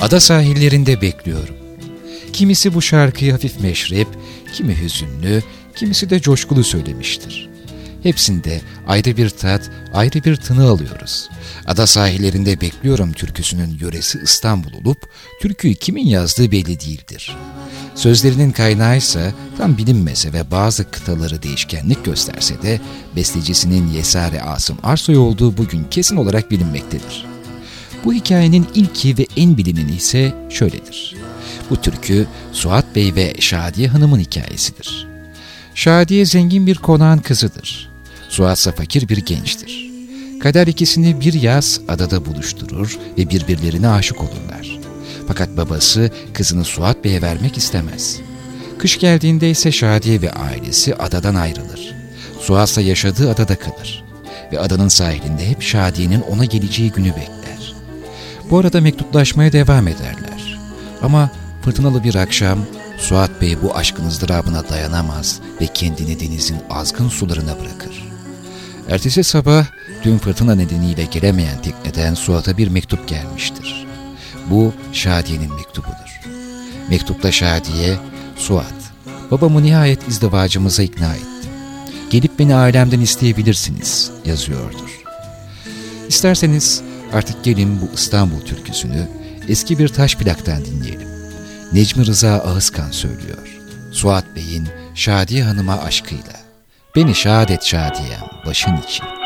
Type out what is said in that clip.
Ada sahillerinde bekliyorum. Kimisi bu şarkıyı hafif meşrep, kimi hüzünlü, kimisi de coşkulu söylemiştir. Hepsinde ayrı bir tat, ayrı bir tını alıyoruz. Ada sahillerinde bekliyorum türküsünün yöresi İstanbul olup, türküyü kimin yazdığı belli değildir. Sözlerinin kaynağı ise tam bilinmese ve bazı kıtaları değişkenlik gösterse de bestecisinin Yesare Asım Arsoy olduğu bugün kesin olarak bilinmektedir. Bu hikayenin ilki ve en bilineni ise şöyledir. Bu türkü Suat Bey ve Şadiye Hanım'ın hikayesidir. Şadiye zengin bir konağın kızıdır. Suat ise fakir bir gençtir. Kader ikisini bir yaz adada buluşturur ve birbirlerine aşık olurlar. Fakat babası kızını Suat Bey'e vermek istemez. Kış geldiğinde ise Şadiye ve ailesi adadan ayrılır. Suat ise yaşadığı adada kalır. Ve adanın sahilinde hep Şadiye'nin ona geleceği günü bekler. Bu arada mektuplaşmaya devam ederler. Ama fırtınalı bir akşam Suat Bey bu aşkın ızdırabına dayanamaz ve kendini denizin azgın sularına bırakır. Ertesi sabah dün fırtına nedeniyle gelemeyen tekneden Suat'a bir mektup gelmiştir. Bu Şadiye'nin mektubudur. Mektupta Şadiye, Suat, babamı nihayet izdivacımıza ikna ettim. Gelip beni ailemden isteyebilirsiniz yazıyordur. İsterseniz artık gelin bu İstanbul türküsünü eski bir taş plaktan dinleyelim. Necmi Rıza Ağızkan söylüyor. Suat Bey'in Şadiye Hanım'a aşkıyla. Beni şadet şadiyem başın için.